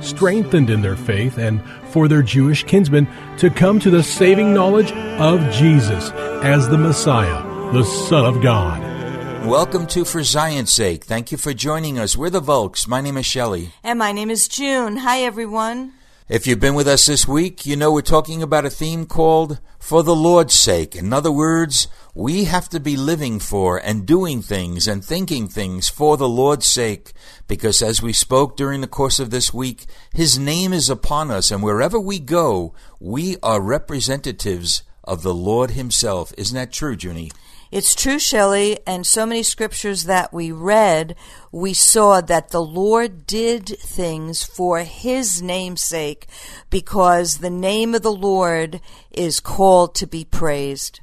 strengthened in their faith and for their Jewish kinsmen to come to the saving knowledge of Jesus as the Messiah, the Son of God. Welcome to For Zion's Sake. Thank you for joining us. We're the Volks. My name is Shelley. And my name is June. Hi, everyone. If you've been with us this week, you know we're talking about a theme called For the Lord's Sake. In other words, we have to be living for and doing things and thinking things for the Lord's sake, because as we spoke during the course of this week, His name is upon us, and wherever we go, we are representatives of the Lord Himself. Isn't that true, Junie? It's true, Shelley, and so many scriptures that we read, we saw that the Lord did things for His name's sake, because the name of the Lord is called to be praised.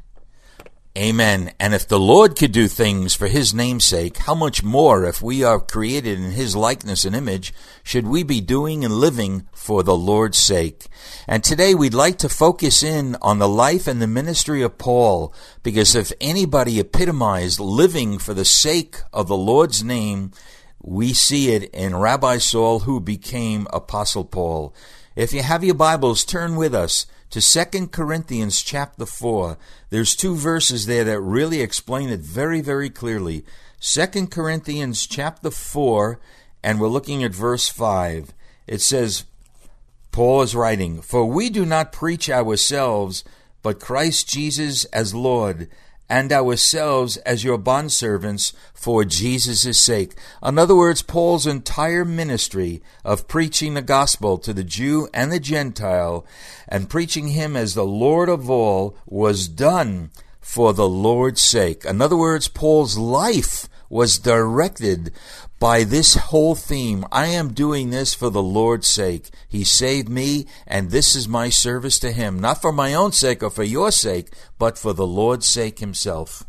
Amen. And if the Lord could do things for His namesake, how much more, if we are created in His likeness and image, should we be doing and living for the Lord's sake? And today we'd like to focus in on the life and the ministry of Paul, because if anybody epitomized living for the sake of the Lord's name, we see it in Rabbi Saul, who became Apostle Paul. If you have your Bibles, turn with us to 2 Corinthians chapter 4. There's two verses there that really explain it very, very clearly. 2 Corinthians chapter 4, and we're looking at verse 5. It says, Paul is writing, For we do not preach ourselves, but Christ Jesus as Lord, and ourselves as your bondservants for Jesus' sake. In other words, Paul's entire ministry of preaching the gospel to the Jew and the Gentile and preaching him as the Lord of all was done for the Lord's sake. In other words, Paul's life was directed by this whole theme. I am doing this for the Lord's sake. He saved me, and this is my service to Him, not for my own sake or for your sake, but for the Lord's sake Himself.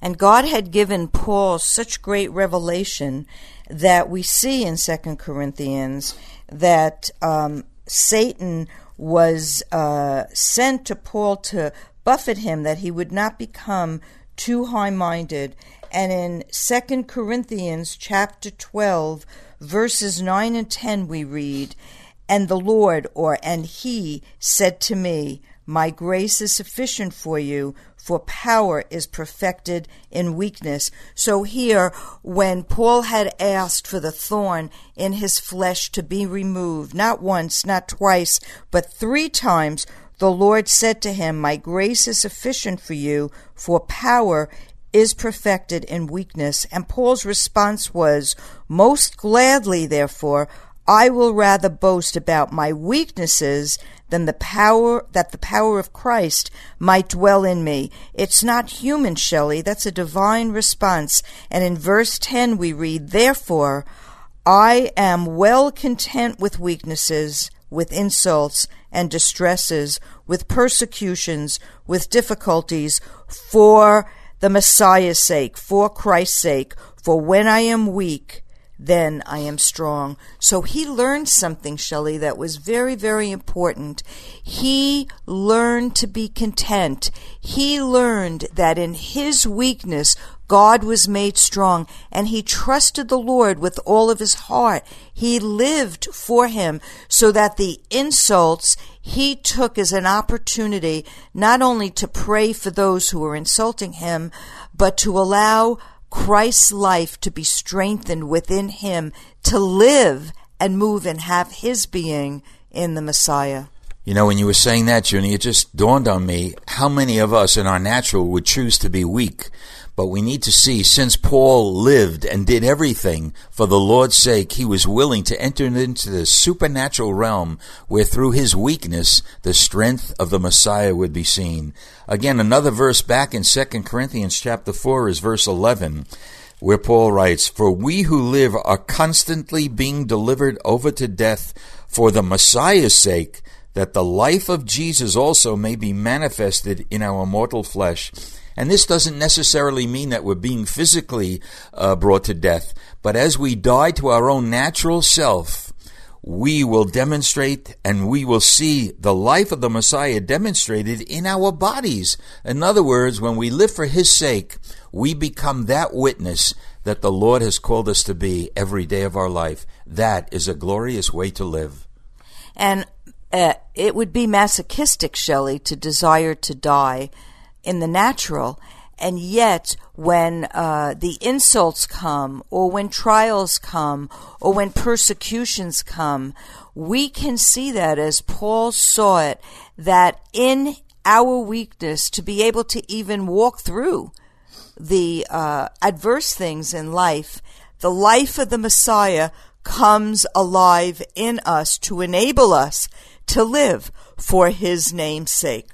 And God had given Paul such great revelation that we see in Second Corinthians that um, Satan was uh, sent to Paul to buffet him that he would not become too high minded and in 2 Corinthians chapter 12, verses 9 and 10, we read, And the Lord, or and he, said to me, My grace is sufficient for you, for power is perfected in weakness. So here, when Paul had asked for the thorn in his flesh to be removed, not once, not twice, but three times, the Lord said to him, My grace is sufficient for you, for power is perfected in weakness. And Paul's response was, Most gladly, therefore, I will rather boast about my weaknesses than the power that the power of Christ might dwell in me. It's not human, Shelley. That's a divine response. And in verse 10 we read, Therefore, I am well content with weaknesses, with insults and distresses, with persecutions, with difficulties, for the Messiah's sake, for Christ's sake, for when I am weak, then I am strong. So he learned something, Shelley, that was very, very important. He learned to be content. He learned that in his weakness, God was made strong, and he trusted the Lord with all of his heart. He lived for him so that the insults he took as an opportunity not only to pray for those who were insulting him, but to allow Christ's life to be strengthened within him to live and move and have his being in the Messiah. You know, when you were saying that, Junie, it just dawned on me how many of us in our natural would choose to be weak. But we need to see, since Paul lived and did everything for the Lord's sake, he was willing to enter into the supernatural realm where through his weakness, the strength of the Messiah would be seen. Again, another verse back in 2 Corinthians chapter 4 is verse 11 where Paul writes, For we who live are constantly being delivered over to death for the Messiah's sake, that the life of Jesus also may be manifested in our mortal flesh. And this doesn't necessarily mean that we're being physically uh, brought to death, but as we die to our own natural self, we will demonstrate and we will see the life of the Messiah demonstrated in our bodies. In other words, when we live for His sake, we become that witness that the Lord has called us to be every day of our life. That is a glorious way to live. And uh, it would be masochistic, Shelley, to desire to die in the natural. And yet, when uh, the insults come, or when trials come, or when persecutions come, we can see that as Paul saw it, that in our weakness, to be able to even walk through the uh, adverse things in life, the life of the Messiah comes alive in us to enable us to live for his name's sake.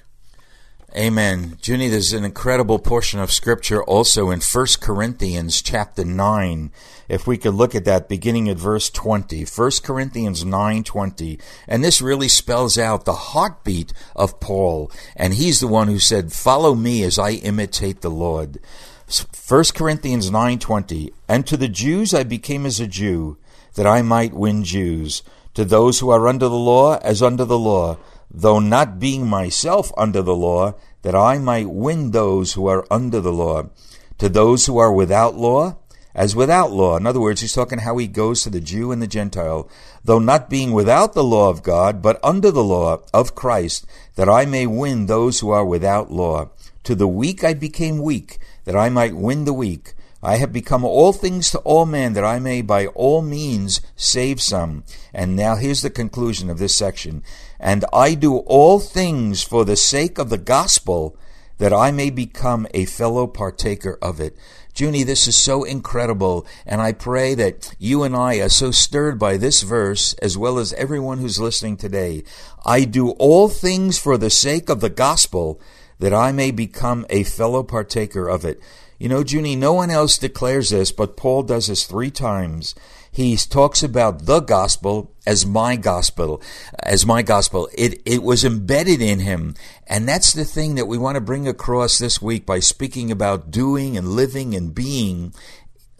Amen. Junie, there's an incredible portion of scripture also in 1 Corinthians chapter 9. If we could look at that beginning at verse 20. 1 Corinthians 9:20. And this really spells out the heartbeat of Paul, and he's the one who said, "Follow me as I imitate the Lord." 1 Corinthians 9:20. And to the Jews I became as a Jew, that I might win Jews. To those who are under the law, as under the law though not being myself under the law, that I might win those who are under the law. To those who are without law, as without law. In other words, he's talking how he goes to the Jew and the Gentile, though not being without the law of God, but under the law of Christ, that I may win those who are without law. To the weak I became weak, that I might win the weak. I have become all things to all men that I may by all means save some. And now here's the conclusion of this section. And I do all things for the sake of the gospel that I may become a fellow partaker of it. Junie, this is so incredible, and I pray that you and I are so stirred by this verse, as well as everyone who's listening today. I do all things for the sake of the gospel, that I may become a fellow partaker of it. You know, Junie, no one else declares this, but Paul does this three times. He talks about the gospel as my gospel, as my gospel. It, it was embedded in him. And that's the thing that we want to bring across this week by speaking about doing and living and being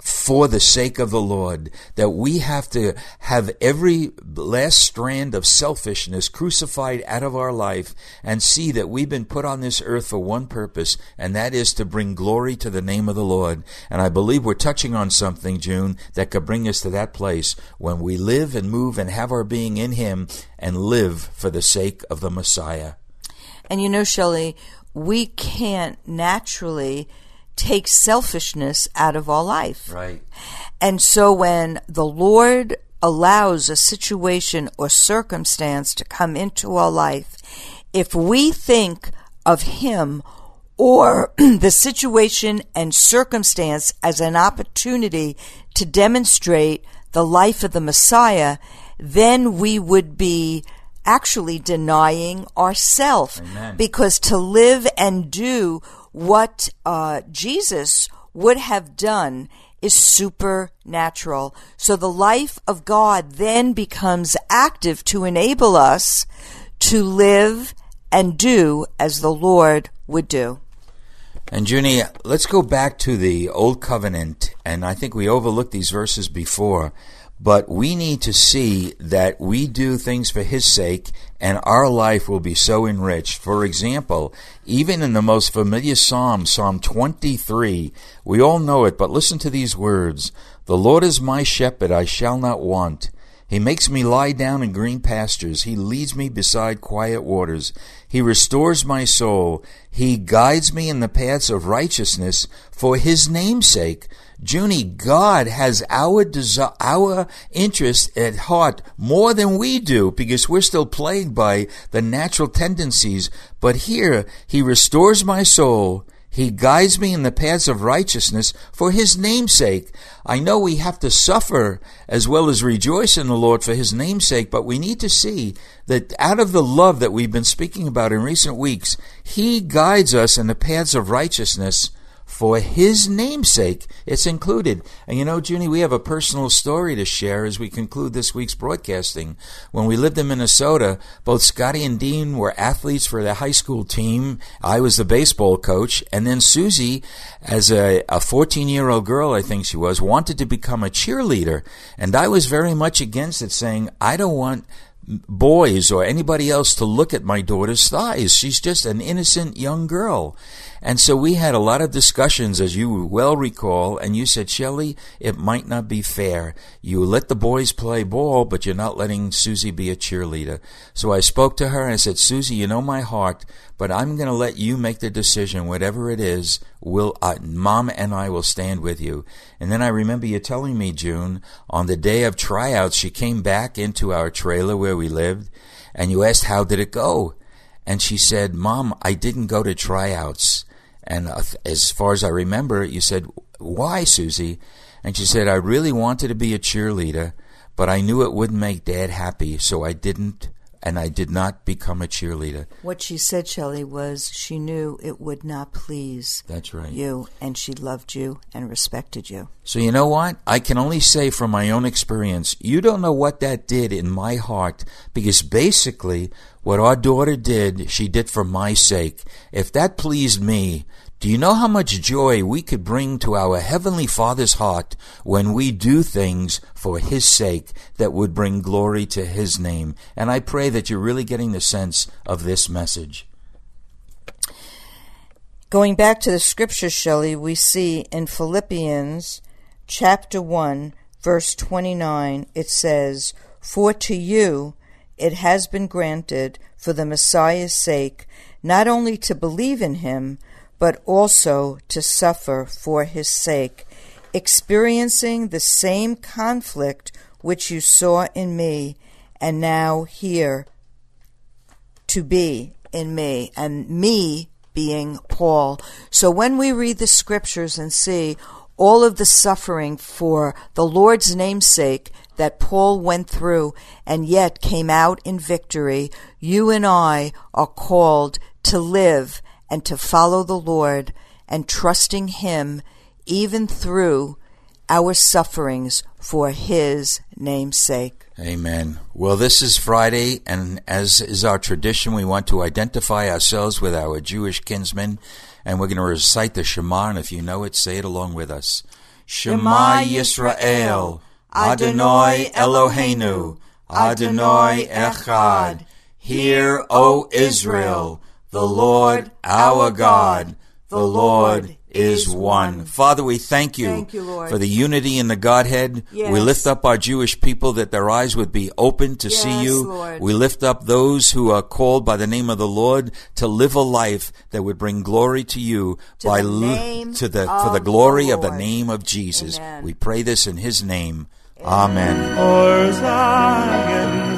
for the sake of the Lord, that we have to have every last strand of selfishness crucified out of our life and see that we've been put on this earth for one purpose, and that is to bring glory to the name of the Lord. And I believe we're touching on something, June, that could bring us to that place when we live and move and have our being in Him and live for the sake of the Messiah. And you know, Shelley, we can't naturally take selfishness out of our life. Right. And so when the Lord allows a situation or circumstance to come into our life, if we think of Him or the situation and circumstance as an opportunity to demonstrate the life of the Messiah, then we would be actually denying ourselves. Because to live and do what uh, Jesus would have done is supernatural. So the life of God then becomes active to enable us to live and do as the Lord would do. And Junie, let's go back to the Old Covenant, and I think we overlooked these verses before. But we need to see that we do things for His sake and our life will be so enriched. For example, even in the most familiar Psalm, Psalm 23, we all know it, but listen to these words. The Lord is my shepherd, I shall not want. He makes me lie down in green pastures. He leads me beside quiet waters. He restores my soul. He guides me in the paths of righteousness for his name's sake. Junie, God has our desi- our interest at heart more than we do because we're still plagued by the natural tendencies. But here, He restores my soul. He guides me in the paths of righteousness for His name's sake. I know we have to suffer as well as rejoice in the Lord for His name's sake, but we need to see that out of the love that we've been speaking about in recent weeks, He guides us in the paths of righteousness for his namesake. It's included. And you know, Junie, we have a personal story to share as we conclude this week's broadcasting. When we lived in Minnesota, both Scotty and Dean were athletes for the high school team. I was the baseball coach. And then Susie, as a, a 14 year old girl, I think she was, wanted to become a cheerleader. And I was very much against it, saying, I don't want boys or anybody else to look at my daughter's thighs. She's just an innocent young girl. And so we had a lot of discussions, as you well recall, and you said, Shelley, it might not be fair. You let the boys play ball, but you're not letting Susie be a cheerleader. So I spoke to her and I said, Susie, you know my heart, but I'm going to let you make the decision, whatever it is. We'll, uh, Mom and I will stand with you. And then I remember you telling me, June, on the day of tryouts, she came back into our trailer where we lived, and you asked, how did it go? And she said, Mom, I didn't go to tryouts. And uh, as far as I remember, you said, Why, Susie? And she said, I really wanted to be a cheerleader, but I knew it wouldn't make Dad happy, so I didn't, and I did not become a cheerleader. What she said, Shelley, was she knew it would not please That's right. you, and she loved you and respected you. So you know what? I can only say from my own experience, you don't know what that did in my heart because basically what our daughter did, she did for my sake. If that pleased me, do you know how much joy we could bring to our Heavenly Father's heart when we do things for His sake that would bring glory to His name? And I pray that you're really getting the sense of this message. Going back to the scripture, Shelley, we see in Philippians chapter 1, verse 29, it says, For to you it has been granted for the Messiah's sake not only to believe in him, but also to suffer for his sake, experiencing the same conflict which you saw in me, and now here to be in me, and me being Paul. So when we read the scriptures and see all of the suffering for the Lord's namesake that Paul went through and yet came out in victory, you and I are called to live and to follow the Lord and trusting Him even through our sufferings for His name's sake. Amen. Well, this is Friday, and as is our tradition, we want to identify ourselves with our Jewish kinsmen, and we're going to recite the Shema, and if you know it, say it along with us. Shema Yisrael, Adonai Eloheinu, Adonai Echad. Hear, O Israel, the Lord our God, the Lord is one. Father, we thank you, Thank you, Lord. for the unity in the Godhead. Yes. We lift up our Jewish people that their eyes would be open to see you. Lord. We lift up those who are called by the name of the Lord to live a life that would bring glory to you To by the li- name to the for the glory the of the name of Jesus. Amen. We pray this in his name. Amen. For Zion's sake.